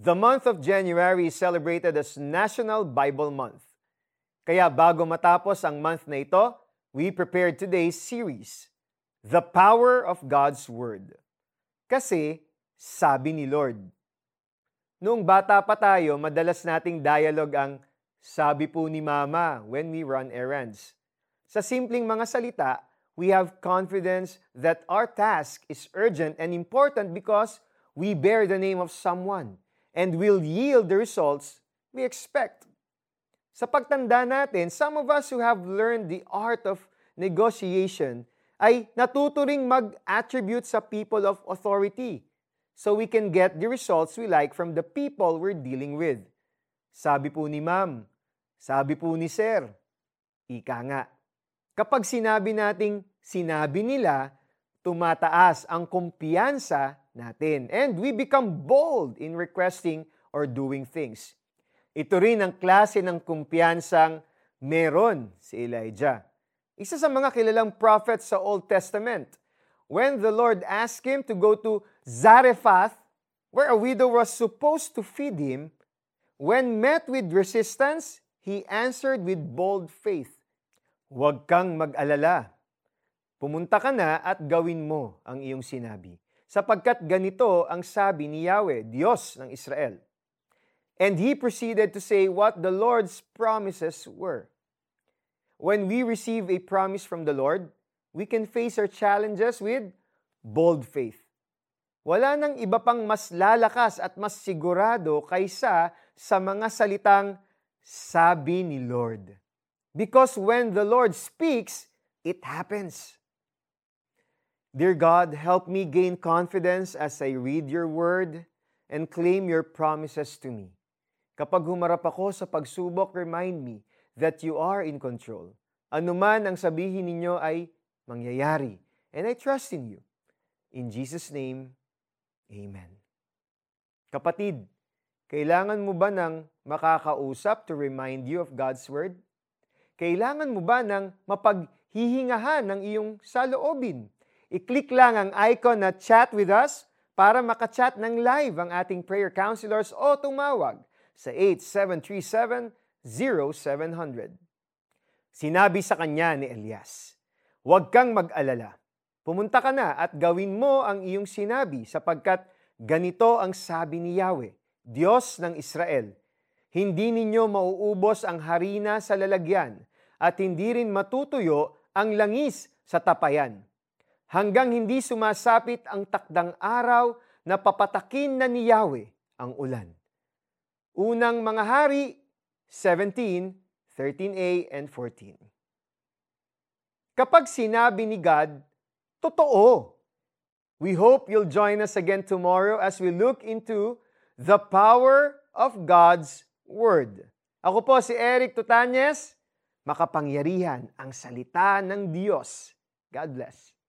The month of January is celebrated as National Bible Month. Kaya bago matapos ang month na ito, we prepared today's series, The Power of God's Word. Kasi, sabi ni Lord. Noong bata pa tayo, madalas nating dialogue ang sabi po ni Mama when we run errands. Sa simpleng mga salita, we have confidence that our task is urgent and important because we bear the name of someone and will yield the results we expect. Sa pagtanda natin, some of us who have learned the art of negotiation ay natuto mag-attribute sa people of authority so we can get the results we like from the people we're dealing with. Sabi po ni ma'am, sabi po ni sir, ika nga. Kapag sinabi nating sinabi nila, tumataas ang kumpiyansa natin. And we become bold in requesting or doing things. Ito rin ang klase ng kumpiyansang meron si Elijah. Isa sa mga kilalang prophets sa Old Testament. When the Lord asked him to go to Zarephath, where a widow was supposed to feed him, when met with resistance, he answered with bold faith, Huwag kang mag-alala. Pumunta ka na at gawin mo ang iyong sinabi sapagkat ganito ang sabi ni Yahweh, Diyos ng Israel. And he proceeded to say what the Lord's promises were. When we receive a promise from the Lord, we can face our challenges with bold faith. Wala nang iba pang mas lalakas at mas sigurado kaysa sa mga salitang sabi ni Lord. Because when the Lord speaks, it happens. Dear God, help me gain confidence as I read your word and claim your promises to me. Kapag humarap ako sa pagsubok, remind me that you are in control. Ano man ang sabihin ninyo ay mangyayari. And I trust in you. In Jesus' name, Amen. Kapatid, kailangan mo ba ng makakausap to remind you of God's Word? Kailangan mo ba ng mapaghihingahan ng iyong saloobin? I-click lang ang icon na chat with us para makachat ng live ang ating prayer counselors o tumawag sa 8737-0700. Sinabi sa kanya ni Elias, Huwag kang mag-alala. Pumunta ka na at gawin mo ang iyong sinabi sapagkat ganito ang sabi ni Yahweh, Diyos ng Israel. Hindi ninyo mauubos ang harina sa lalagyan at hindi rin matutuyo ang langis sa tapayan hanggang hindi sumasapit ang takdang araw na papatakin na ni Yahweh ang ulan. Unang mga hari, 17, 13a and 14. Kapag sinabi ni God, totoo. We hope you'll join us again tomorrow as we look into the power of God's Word. Ako po si Eric Tutanyes, makapangyarihan ang salita ng Diyos. God bless.